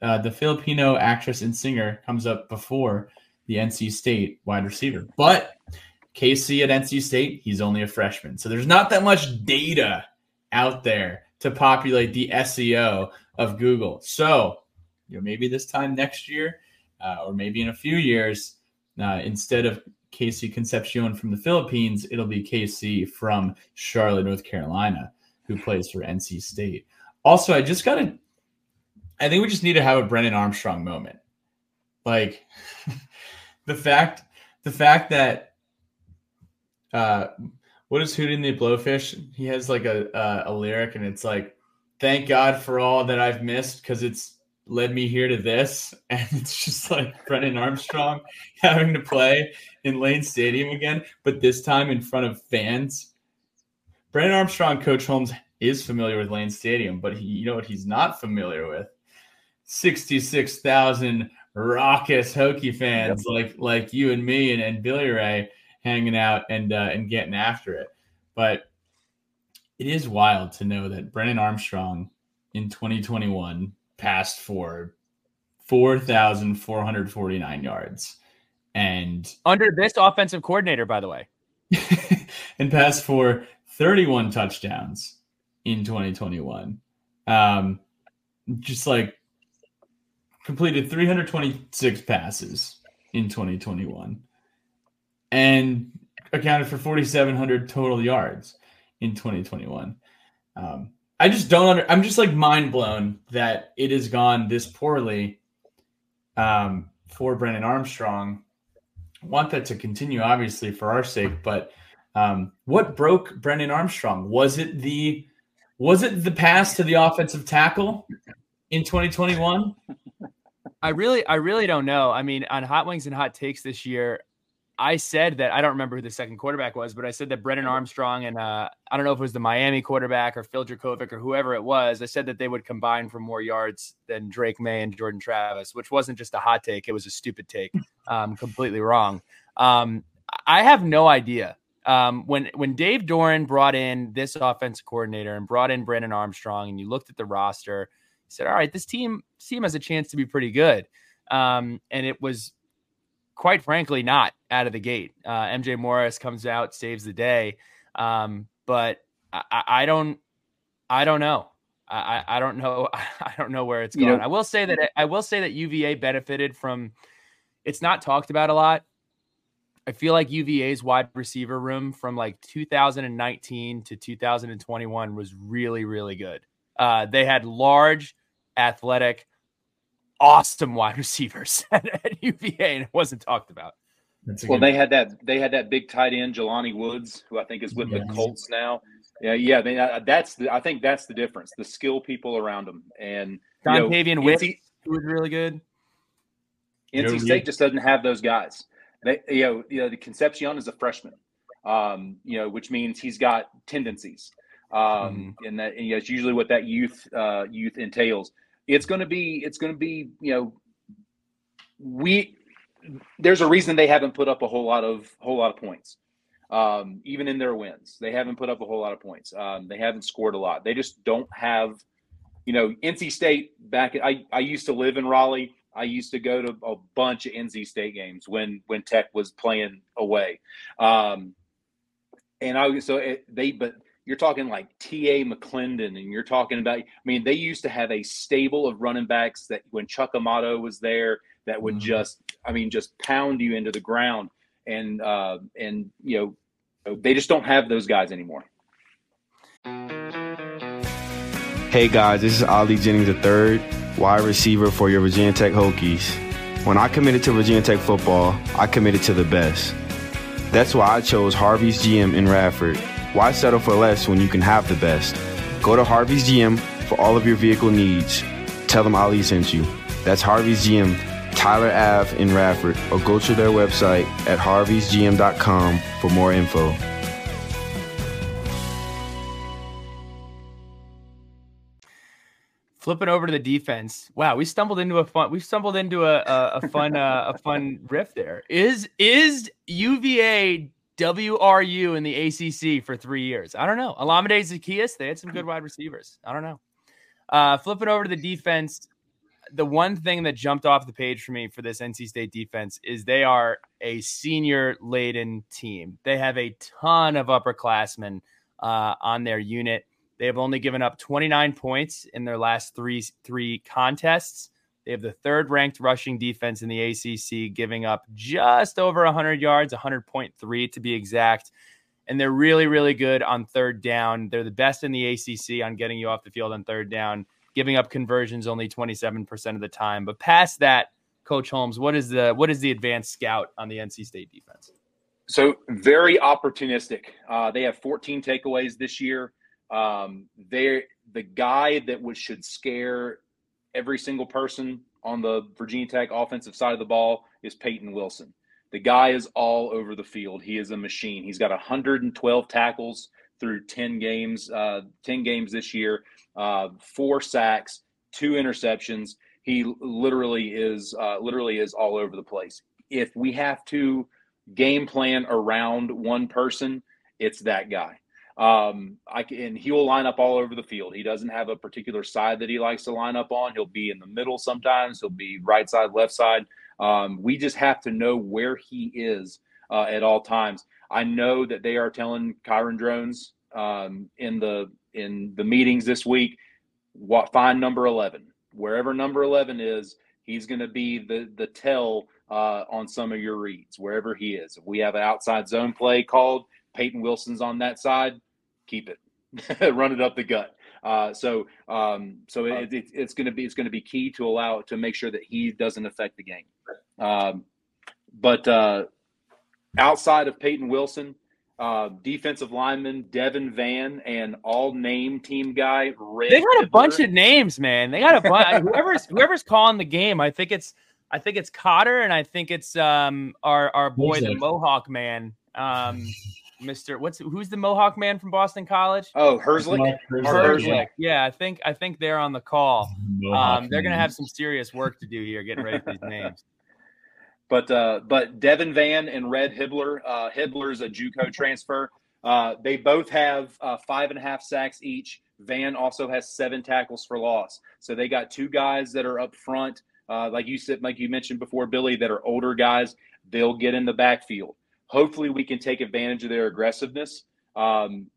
uh, the Filipino actress and singer comes up before the NC State wide receiver. But KC at NC State, he's only a freshman. So there's not that much data out there to populate the SEO of Google. So, you know, maybe this time next year, uh, or maybe in a few years, uh, instead of KC Concepcion from the Philippines, it'll be KC from Charlotte, North Carolina, who plays for NC State. Also, I just got to, I think we just need to have a Brennan Armstrong moment. Like, the fact the fact that uh what is Hootie and the Blowfish? He has like a, a, a lyric and it's like, "Thank God for all that I've missed because it's led me here to this." And it's just like Brennan Armstrong having to play in Lane Stadium again, but this time in front of fans. Brennan Armstrong, Coach Holmes is familiar with Lane Stadium, but he, you know what he's not familiar with? Sixty-six thousand raucous Hokie fans yep. like like you and me and, and Billy Ray hanging out and uh, and getting after it. But it is wild to know that Brennan Armstrong in 2021 passed for 4,449 yards. And under this offensive coordinator, by the way, and passed for 31 touchdowns in 2021. Um, just like completed 326 passes in 2021 and accounted for 4,700 total yards in 2021. Um, I just don't under, I'm just like mind blown that it has gone this poorly um, for Brennan Armstrong. Want that to continue, obviously, for our sake. But um, what broke Brennan Armstrong? Was it the was it the pass to the offensive tackle in 2021? I really, I really don't know. I mean, on Hot Wings and Hot Takes this year, I said that I don't remember who the second quarterback was, but I said that Brennan Armstrong and uh, I don't know if it was the Miami quarterback or Phil Jurkovec or whoever it was. I said that they would combine for more yards than Drake Maye and Jordan Travis, which wasn't just a hot take; it was a stupid take, um, completely wrong. Um, I have no idea. Um, when when Dave Doeren brought in this offensive coordinator and brought in Brennan Armstrong, and you looked at the roster, he said, "All right, this team team has a chance to be pretty good." Um, and it was quite frankly not out of the gate. Uh, MJ Morris comes out, saves the day, um, but I, I, don't, I don't know. I, I don't know. I don't know where it's going. You know, I will say that I will say that UVA benefited from. It's not talked about a lot. I feel like UVA's wide receiver room from like 2019 to 2021 was really, really good. Uh, they had large, athletic, awesome wide receivers at, at UVA, and it wasn't talked about. Well, they had that they had that big tight end Jelani Woods, who I think is with yes. the Colts now. Yeah, yeah, they, uh, that's the I think that's the difference. The skill people around them, and Dontayvion Wicks, who was really good. NC State just doesn't have those guys. They, you know, you know, the Concepcion is a freshman, um, you know, which means he's got tendencies, um, mm-hmm. and that and, you know, it's usually what that youth uh, youth entails it's going to be it's going to be you know we there's a reason they haven't put up a whole lot of whole lot of points. Um, even in their wins they haven't put up a whole lot of points. Um, they haven't scored a lot. They just don't have you know nc state back I, I used to live in raleigh. I used to go to a bunch of nc state games when when tech was playing away. Um, and i so it, they but you're talking like T.A. McClendon, and you're talking about, I mean, they used to have a stable of running backs that when Chuck Amato was there, that would mm-hmm. just, I mean, just pound you into the ground. And, uh, and, you know, they just don't have those guys anymore. Hey guys, this is Ali Jennings III, wide receiver for your Virginia Tech Hokies. When I committed to Virginia Tech football, I committed to the best. That's why I chose Harvey's GM in Radford why settle for less when you can have the best? Go to Harvey's GM for all of your vehicle needs. Tell them Ali sent you. That's Harvey's GM, Tyler Ave in Radford, or go to their website at harveysgm.com for more info. Flipping over to the defense. Wow, we stumbled into a fun. We stumbled into a a, a fun uh, a fun riff there. Is is UVA WRU in the ACC for three years. I don't know. Olamide Zaccheaus, they had some good wide receivers. I don't know. Uh, flipping over to the defense, the one thing that jumped off the page for me for this NC State defense is they are a senior laden team. They have a ton of upperclassmen uh, on their unit. They have only given up 29 points in their last three three contests. They have the third ranked rushing defense in the ACC, giving up just over 100 yards, 100.3 to be exact. And they're really, really good on third down. They're the best in the ACC on getting you off the field on third down, giving up conversions only 27% of the time. But past that, Coach Holmes, what is the what is the advanced scout on the NC State defense? So very opportunistic. Uh, they have 14 takeaways this year. Um, they're the guy that would should scare every single person on the Virginia Tech offensive side of the ball is Peyton Wilson. The guy is all over the field. He is a machine. He's got 112 tackles through 10 games, uh, 10 games this year, uh, four sacks, two interceptions. He literally is uh, literally is all over the place. If we have to game plan around one person, it's that guy. Um, I can, he will line up all over the field. He doesn't have a particular side that he likes to line up on. He'll be in the middle sometimes. He'll be right side, left side. Um, we just have to know where he is uh, at all times. I know that they are telling Kyron Drones um, in the in the meetings this week, what find number eleven. wherever number 11 is, he's going to be the the tell uh, on some of your reads wherever he is. If we have an outside zone play called, Peyton Wilson's on that side, keep it, run it up the gut. Uh, so um, so it, it, it's going to be it's going to be key to allow to make sure that he doesn't affect the game. Um, but uh, outside of Peyton Wilson, uh, defensive lineman Davin Vann and all name team guy Red They got a bunch of names, man. They got a bunch. whoever's whoever's calling the game, I think it's I think it's Cotter and I think it's um our our boy the Who's? Mohawk man. Um Mr. What's who's the Mohawk man from Boston College? Oh, Herzlich. Mark Herzlich, Herzlich. Yeah, I think I think they're on the call. Mohawk Um, they're gonna have some serious work to do here, getting ready for these names. But uh, but Davin Vann and Red Hibbler, uh, Hibbler's a JUCO transfer. Uh, they both have uh, five and a half sacks each. Vann also has seven tackles for loss. So they got two guys that are up front, uh, like you said, like you mentioned before, Billy, that are older guys. They'll get in the backfield. Hopefully, we can take advantage of their aggressiveness. Um,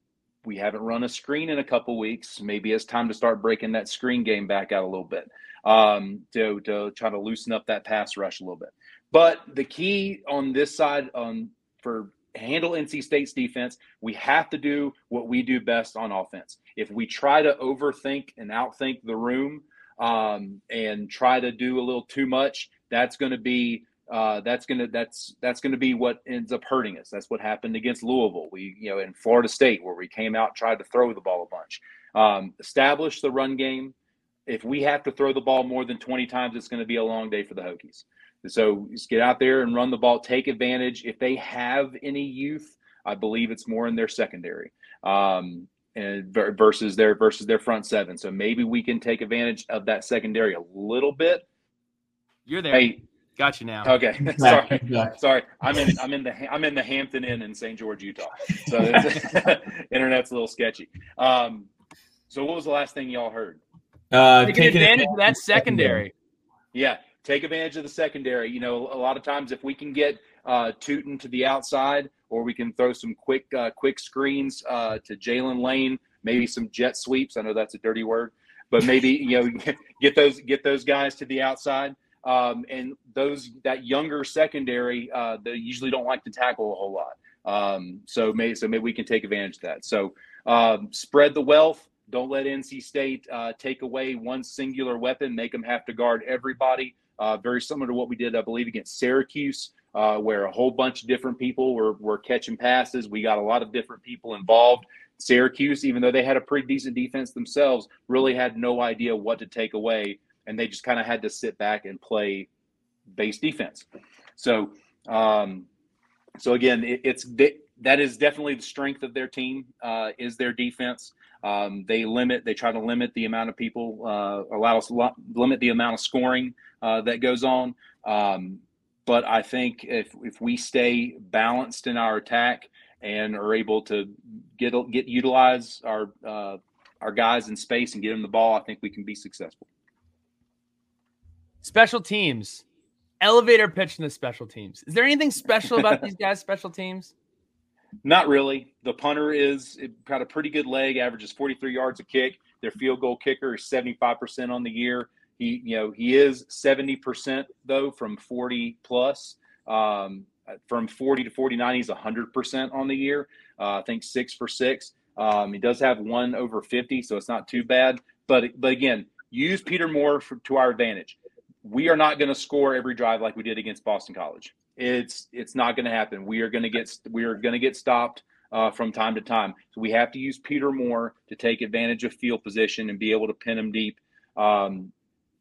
we haven't run a screen in a couple weeks. Maybe it's time to start breaking that screen game back out a little bit um, to to try to loosen up that pass rush a little bit. But the key on this side, um, for handle NC State's defense, we have to do what we do best on offense. If we try to overthink and outthink the room um, and try to do a little too much, that's going to be uh, that's gonna that's that's gonna be what ends up hurting us. That's what happened against Louisville. We you know in Florida State where we came out and tried to throw the ball a bunch. Um, establish the run game. If we have to throw the ball more than 20 times, it's going to be a long day for the Hokies. So just get out there and run the ball, take advantage. If they have any youth, I believe it's more in their secondary um, and versus their versus their front seven. So maybe we can take advantage of that secondary a little bit. You're there. Hey, Got you now. okay, sorry. back. Sorry, I'm in I'm in the I'm in the Hampton Inn in St. George, Utah. So internet's a little sketchy. Um, so what was the last thing y'all heard? Uh, Taking taking advantage of that secondary. Yeah, take advantage of the secondary. You know, a lot of times if we can get uh, Tuten to the outside, or we can throw some quick uh, quick screens uh, to Jaylin Lane, maybe some jet sweeps. I know that's a dirty word, but maybe you know get those get those guys to the outside. Um, and those that younger secondary, uh, they usually don't like to tackle a whole lot. Um, so maybe so maybe we can take advantage of that. So um, spread the wealth. Don't let NC State uh, take away one singular weapon, make them have to guard everybody. Uh, very similar to what we did, I believe, against Syracuse, uh, where a whole bunch of different people were, were catching passes. We got a lot of different people involved. Syracuse, even though they had a pretty decent defense themselves, really had no idea what to take away, and they just kind of had to sit back and play base defense. So, um, so again, it, it's that is definitely the strength of their team uh, is their defense. Um, they limit, they try to limit the amount of people, uh, allow us lo- limit the amount of scoring uh, that goes on. Um, but I think if if we stay balanced in our attack and are able to get get utilize our uh, our guys in space and get them the ball, I think we can be successful. Special teams. Elevator pitch in the special teams. Is there anything special about these guys' special teams? Not really. The punter is got a pretty good leg, averages 43 yards a kick. Their field goal kicker is 75% on the year. He, you know, he is 70% though from 40 plus. Um, from 40 to 49, he's 100% on the year. Uh, I think six for six. Um, he does have one over 50, so it's not too bad. But but again, use Peter Moore for, to our advantage. We are not going to score every drive like we did against Boston College. It's it's not going to happen. We are going to get we are going to get stopped uh, from time to time. So we have to use Peter Moore to take advantage of field position and be able to pin him deep. Um,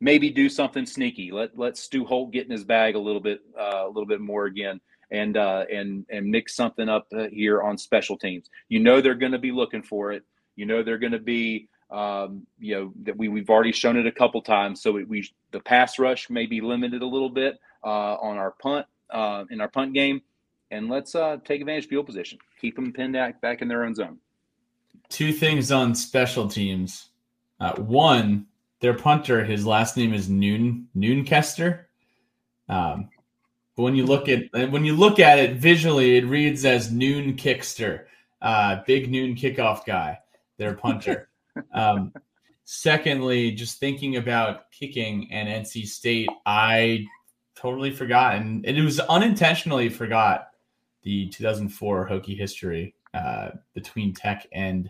maybe do something sneaky. Let let Stu Holt get in his bag a little bit uh, a little bit more again and uh, and and mix something up uh, here on special teams. You know they're going to be looking for it. You know they're going to be um, you know that we we've already shown it a couple times. So we, we the pass rush may be limited a little bit uh, on our punt uh, in our punt game, and let's uh, take advantage of field position. Keep them pinned back back in their own zone. Two things on special teams. Uh, one, their punter, his last name is Noon Noonkester. Um, but when you look at when you look at it visually, it reads as Noon Kickster, uh, big noon kickoff guy. Their punter. um, secondly, just thinking about kicking and NC State, I totally forgot, and it was unintentionally forgot the 2004 Hokie history uh, between Tech and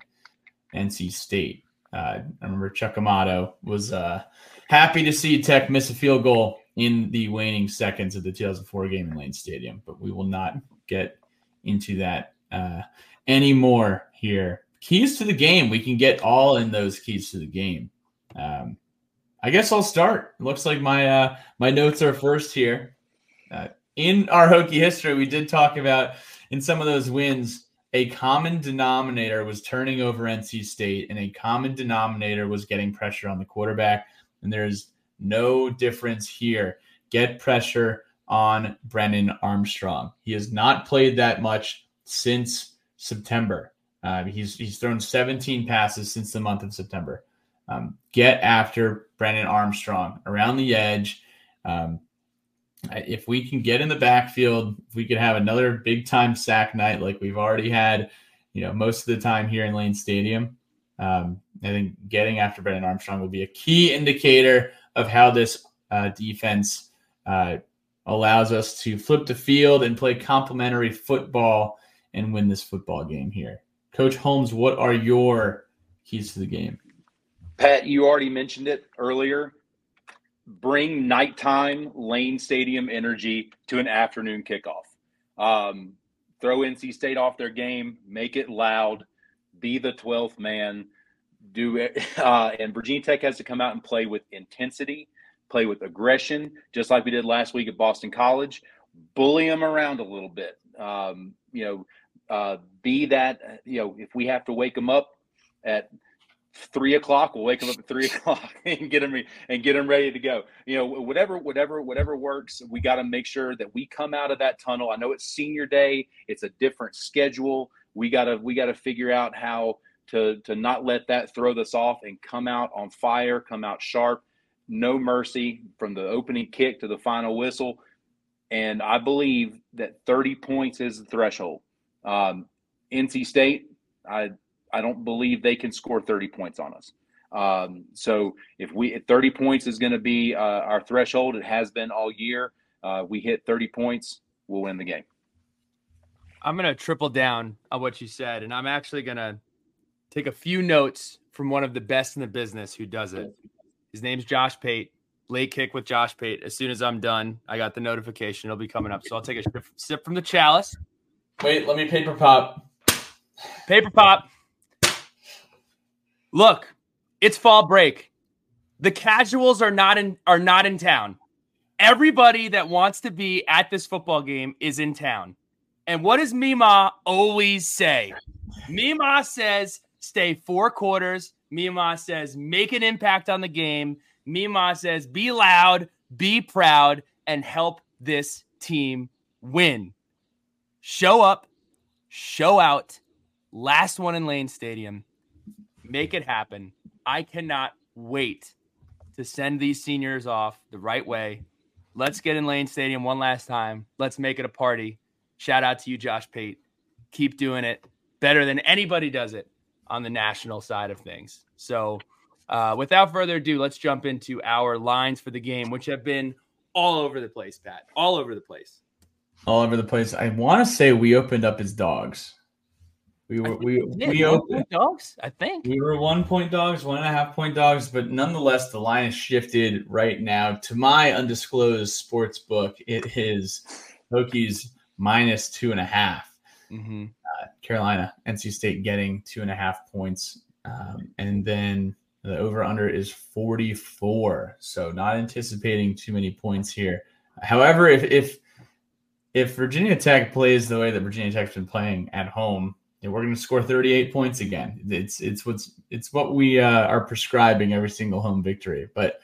NC State. Uh, I remember Chuck Amato was uh, happy to see Tech miss a field goal in the waning seconds of the 2004 game in Lane Stadium, but we will not get into that uh, anymore here. Keys to the game. We can get all in those keys to the game. Um, I guess I'll start. It looks like my uh, my notes are first here. Uh, in our Hokie history, we did talk about in some of those wins, a common denominator was turning over NC State, and a common denominator was getting pressure on the quarterback. And there's no difference here. Get pressure on Brennan Armstrong. He has not played that much since September. Uh, he's he's thrown 17 passes since the month of September. Um, get after Brennan Armstrong around the edge. Um, if we can get in the backfield, if we could have another big time sack night like we've already had, you know, most of the time here in Lane Stadium, um, I think getting after Brennan Armstrong will be a key indicator of how this uh, defense uh, allows us to flip the field and play complementary football and win this football game here. Coach Holmes, what are your keys to the game? Pat, you already mentioned it earlier. Bring nighttime Lane Stadium energy to an afternoon kickoff. Um, throw NC State off their game, make it loud, be the 12th man. Do it, uh, and Virginia Tech has to come out and play with intensity, play with aggression, just like we did last week at Boston College. Bully them around a little bit. Um, you know, uh, be that you know if we have to wake them up at three o'clock, we'll wake them up at three o'clock and get them and get them ready to go. You know, whatever, whatever, whatever works. We got to make sure that we come out of that tunnel. I know it's senior day; it's a different schedule. We gotta we gotta figure out how to to not let that throw us off and come out on fire, come out sharp, no mercy from the opening kick to the final whistle. And I believe that 30 points is the threshold. Um, NC State, I I don't believe they can score 30 points on us. Um, so if we 30 points is going to be uh, our threshold, it has been all year. Uh, we hit 30 points, we'll win the game. I'm going to triple down on what you said, and I'm actually going to take a few notes from one of the best in the business who does it. His name's Josh Pate. Late kick with Josh Pate. As soon as I'm done, I got the notification. It'll be coming up. So I'll take a sip from the chalice. Wait, let me paper pop. Paper pop. Look, it's fall break. The casuals are not in are not in town. Everybody that wants to be at this football game is in town. And what does Mima always say? Mima says stay four quarters. Mima says make an impact on the game. Mima says be loud, be proud, and help this team win. Show up, show out. Last one in Lane Stadium. Make it happen. I cannot wait to send these seniors off the right way. Let's get in Lane Stadium one last time. Let's make it a party. Shout out to you, Josh Pate. Keep doing it better than anybody does it on the national side of things. So, uh, without further ado, let's jump into our lines for the game, which have been all over the place, Pat. All over the place. All over the place. I want to say we opened up as dogs. We were we we, we opened dogs. I think we were one point dogs, one and a half point dogs, but nonetheless, the line is shifted right now to my undisclosed sports book. It is Hokies minus two and a half. Mm-hmm. Uh, Carolina, NC State getting two and a half points, um, and then the over under is 44. So not anticipating too many points here. However, if if if Virginia Tech plays the way that Virginia Tech's been playing at home, we're going to score 38 points again. It's it's what's it's what we uh, are prescribing every single home victory. But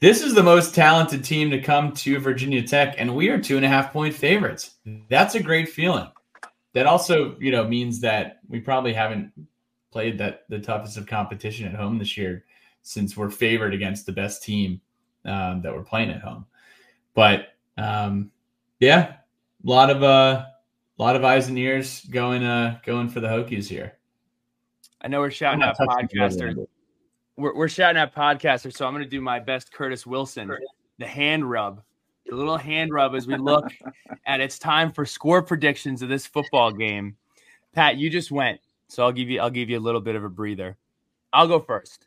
this is the most talented team to come to Virginia Tech, and we are two and a half point favorites. That's a great feeling. That also, you know, means that we probably haven't played that the toughest of competition at home this year, since we're favored against the best team um, that we're playing at home. But um, yeah, a lot of uh, a lot of eyes and ears going uh going for the Hokies here. I know we're shouting out podcasters. we're, we're shouting at podcasters, so I'm going to do my best Curtis Wilson, the hand rub, the little hand rub as we look at it's time for score predictions of this football game. Pat, you just went, so I'll give you I'll give you a little bit of a breather. I'll go first.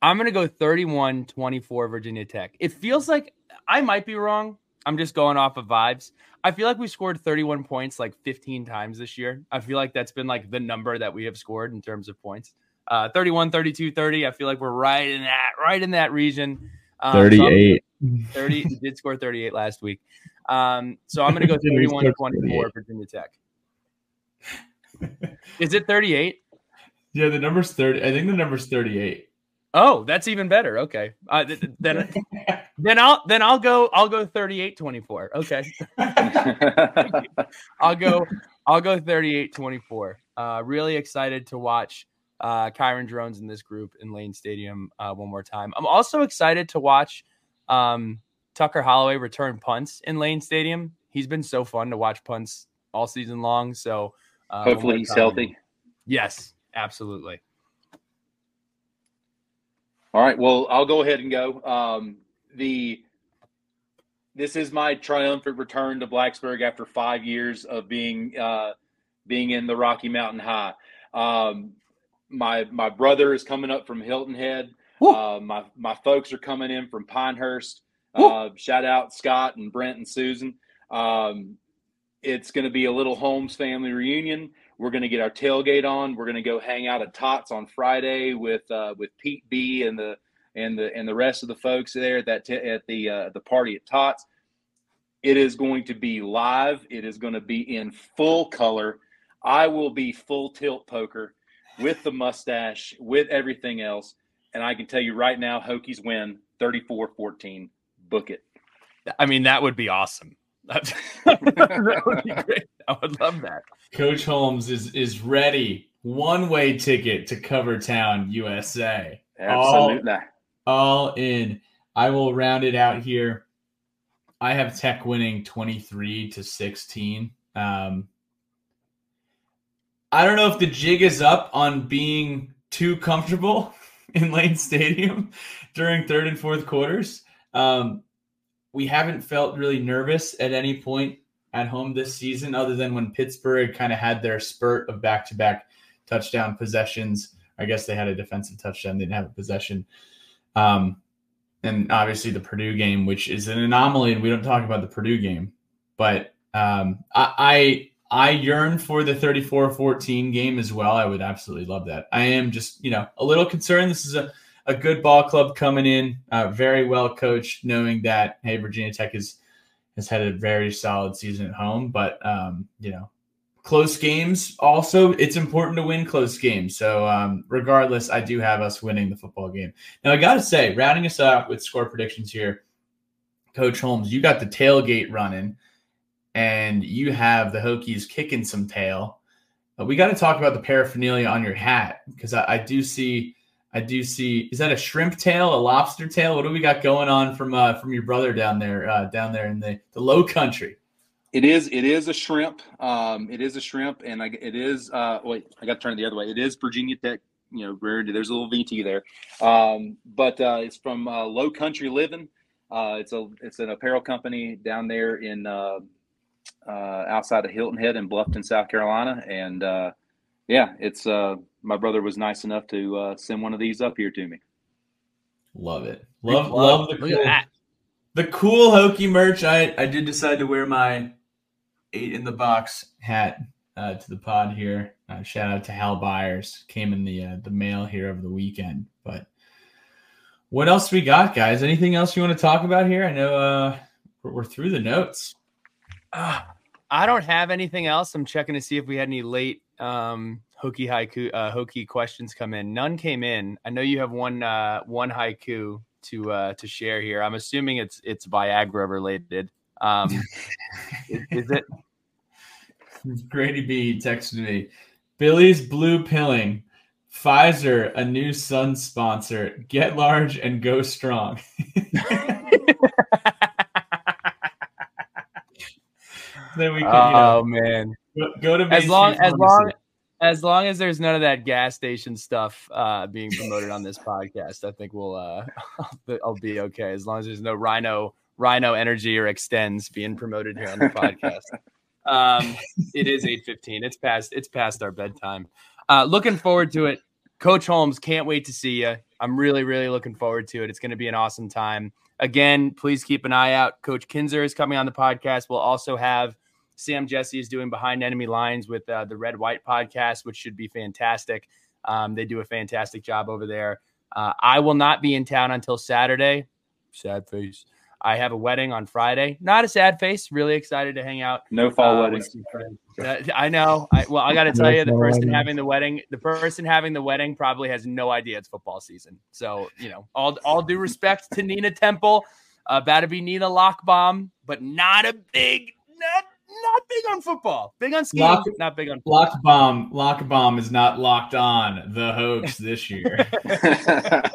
I'm going to go 31 24 Virginia Tech. It feels like I might be wrong. I'm just going off of vibes. I feel like we scored 31 points like 15 times this year. I feel like that's been like the number that we have scored in terms of points. Uh, 31, 32, 30. I feel like we're right in that, right in that region. Um, so 38. 30. He did score 38 last week. Um, so I'm going to go Did 31 score 24 Virginia Tech. Is it 38? Yeah, the number's 30. I think the number's 38. Oh, that's even better. Okay. Uh, th- th- then then I'll then I'll go I'll go 38 24. Okay. I'll go I'll go 38 24. Uh really excited to watch uh Kyron Drones in this group in Lane Stadium uh one more time. I'm also excited to watch um Tucker Holloway return punts in Lane Stadium. He's been so fun to watch punts all season long. So uh, Hopefully he's time. healthy. Yes, absolutely. All right. Well, I'll go ahead and go. Um, the this is my triumphant return to Blacksburg after five years of being uh, being in the Rocky Mountain High. Um, my my brother is coming up from Hilton Head. Uh, my my folks are coming in from Pinehurst. Uh, shout out Scott and Brent and Susan. Um, it's going to be a little Holmes family reunion. We're going to get our tailgate on. We're going to go hang out at Tots on Friday with uh, with Pete B and the and the and the rest of the folks there at that t- at the uh, the party at Tots. It is going to be live. It is going to be in full color. I will be full tilt poker with the mustache, with everything else. And I can tell you right now, Hokies win 34-14. Book it. I mean, that would be awesome. That, would be great. I would love that. Coach Holmes is is ready. One way ticket to Cover Town, USA. Absolutely. All in. I will round it out here. I have Tech winning 23 to 16. Um, I don't know if the jig is up on being too comfortable in Lane Stadium during third and fourth quarters. Um, we haven't felt really nervous at any point at home this season, other than when Pittsburgh kind of had their spurt of back to back touchdown possessions. I guess they had a defensive touchdown, they didn't have a possession. Um, and obviously the Purdue game, which is an anomaly, and we don't talk about the Purdue game. But um, I, I I yearn for the 34-14 game as well. I would absolutely love that. I am just, you know, a little concerned. This is a, a good ball club coming in, uh, very well coached, knowing that hey, Virginia Tech is has had a very solid season at home, but um, you know, close games also it's important to win close games. So um, regardless, I do have us winning the football game. Now I got to say, rounding us out with score predictions here, Coach Holmes, you got the tailgate running, and you have the Hokies kicking some tail. But we got to talk about the paraphernalia on your hat because I, I do see. I do see. Is that a shrimp tail, a lobster tail? What do we got going on from uh, from your brother down there, uh, down there in the, the Low Country? It is. It is a shrimp. Um, it is a shrimp, and I, it is. Uh, wait, I got to turn it the other way. It is Virginia Tech. You know. There's a little VT there, um, but uh, it's from uh, Low Country Living. Uh, it's a. It's an apparel company down there in uh, uh, outside of Hilton Head in Bluffton, South Carolina, and uh, yeah, it's. Uh, my brother was nice enough to uh, send one of these up here to me. Love it. Love Big love the cool, the cool Hokie merch. I I did decide to wear my eight in the box hat uh, to the pod here. Uh, shout out to Hal Byers. Came in the uh, the mail here over the weekend. But what else we got, guys? Anything else you want to talk about here? I know uh, we're, we're through the notes. Ah, I don't have anything else. I'm checking to see if we had any late um Hokie haiku uh Hokie questions come in. None came in. I know you have one uh one haiku to uh to share here. I'm assuming it's it's Viagra related. Um is, is it Grady B texted me. Billy's blue pilling. Pfizer, a new sun sponsor. Get large and go strong. then we can, you know, Oh man. Go, go to As long as long. As long as there's none of that gas station stuff uh, being promoted on this podcast, I think we'll uh, I'll be okay. As long as there's no Rhino Rhino Energy or Extenze being promoted here on the podcast. Um, it is eight fifteen. It's past it's past our bedtime. Uh, looking forward to it, Coach Holmes. Can't wait to see you. I'm really really looking forward to it. It's going to be an awesome time. Again, please keep an eye out. Coach Kinzer is coming on the podcast. We'll also have Sam Jesse is doing Behind Enemy Lines with uh, the Red White podcast, which should be fantastic. Um, they do a fantastic job over there. Uh, I will not be in town until Saturday. Sad face. I have a wedding on Friday. Not a sad face. Really excited to hang out. No fall uh, weddings. with some friends. Uh, I know. I, well, I got to tell you, the person having the wedding, the person having the wedding probably has no idea it's football season. So you know, all all due respect to Nina Temple, uh, about to be Nina Lockbaum, but not a big, not not big on football. Big on skiing, Lock- not big on football. Lock bomb, lock bomb is not locked on the hoax this year.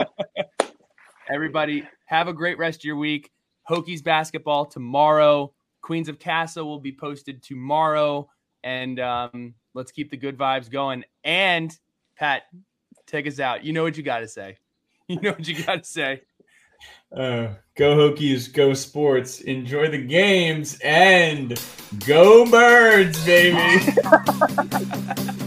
Everybody, have a great rest of your week. Hokies basketball tomorrow. Queens of Casa will be posted tomorrow. And um, let's keep the good vibes going. And Pat, take us out. You know what you got to say. You know what you got to say. Uh, go Hokies, go sports, enjoy the games, and go birds, baby.